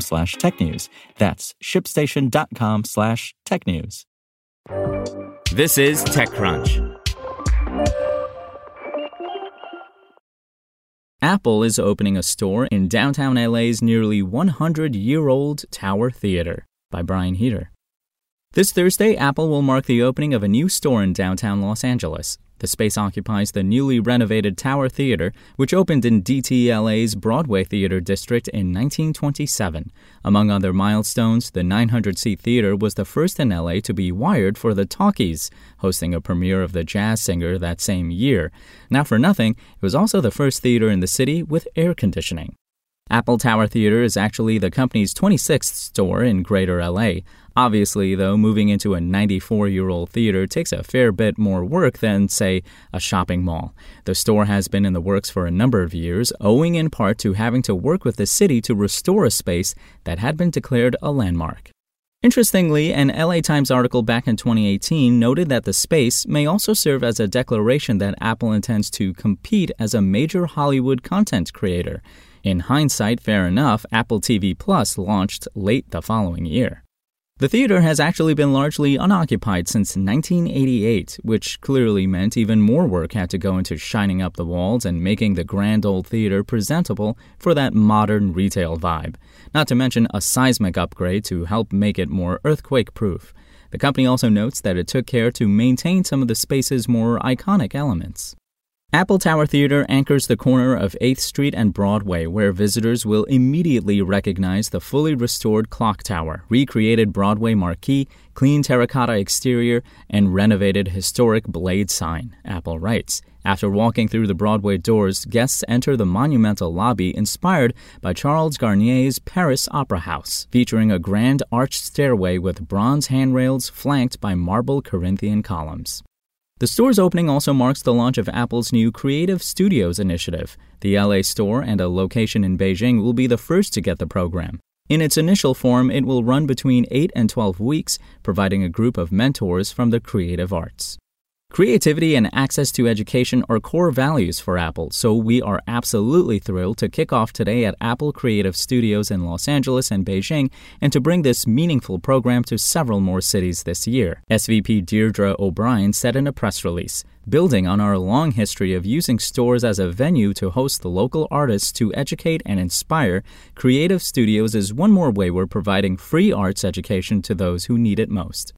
slash technews. That's shipstation.com slash technews. This is TechCrunch. Apple is opening a store in downtown LA's nearly 100 year old Tower Theater by Brian Heater. This Thursday, Apple will mark the opening of a new store in downtown Los Angeles. The space occupies the newly renovated Tower Theater, which opened in DTLA's Broadway Theater District in 1927. Among other milestones, the 900 seat theater was the first in LA to be wired for the talkies, hosting a premiere of The Jazz Singer that same year. Not for nothing, it was also the first theater in the city with air conditioning. Apple Tower Theater is actually the company's 26th store in Greater LA. Obviously, though, moving into a 94 year old theater takes a fair bit more work than, say, a shopping mall. The store has been in the works for a number of years, owing in part to having to work with the city to restore a space that had been declared a landmark. Interestingly, an LA Times article back in 2018 noted that the space may also serve as a declaration that Apple intends to compete as a major Hollywood content creator. In hindsight, fair enough, Apple TV Plus launched late the following year. The theater has actually been largely unoccupied since 1988, which clearly meant even more work had to go into shining up the walls and making the grand old theater presentable for that modern retail vibe. Not to mention a seismic upgrade to help make it more earthquake proof. The company also notes that it took care to maintain some of the space's more iconic elements. Apple Tower Theater anchors the corner of 8th Street and Broadway, where visitors will immediately recognize the fully restored clock tower, recreated Broadway marquee, clean terracotta exterior, and renovated historic blade sign, Apple writes. After walking through the Broadway doors, guests enter the monumental lobby inspired by Charles Garnier's Paris Opera House, featuring a grand arched stairway with bronze handrails flanked by marble Corinthian columns. The store's opening also marks the launch of Apple's new Creative Studios initiative. The LA store and a location in Beijing will be the first to get the program. In its initial form, it will run between 8 and 12 weeks, providing a group of mentors from the creative arts. Creativity and access to education are core values for Apple, so we are absolutely thrilled to kick off today at Apple Creative Studios in Los Angeles and Beijing and to bring this meaningful program to several more cities this year, SVP Deirdre O'Brien said in a press release. Building on our long history of using stores as a venue to host the local artists to educate and inspire, Creative Studios is one more way we're providing free arts education to those who need it most.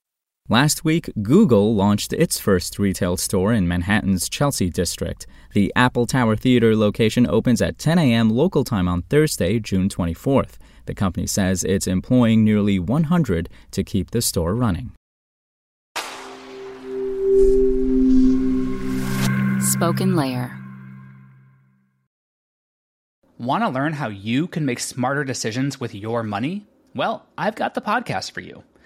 Last week, Google launched its first retail store in Manhattan's Chelsea district. The Apple Tower Theater location opens at 10 a.m. local time on Thursday, June 24th. The company says it's employing nearly 100 to keep the store running. SpokenLayer Want to learn how you can make smarter decisions with your money? Well, I've got the podcast for you.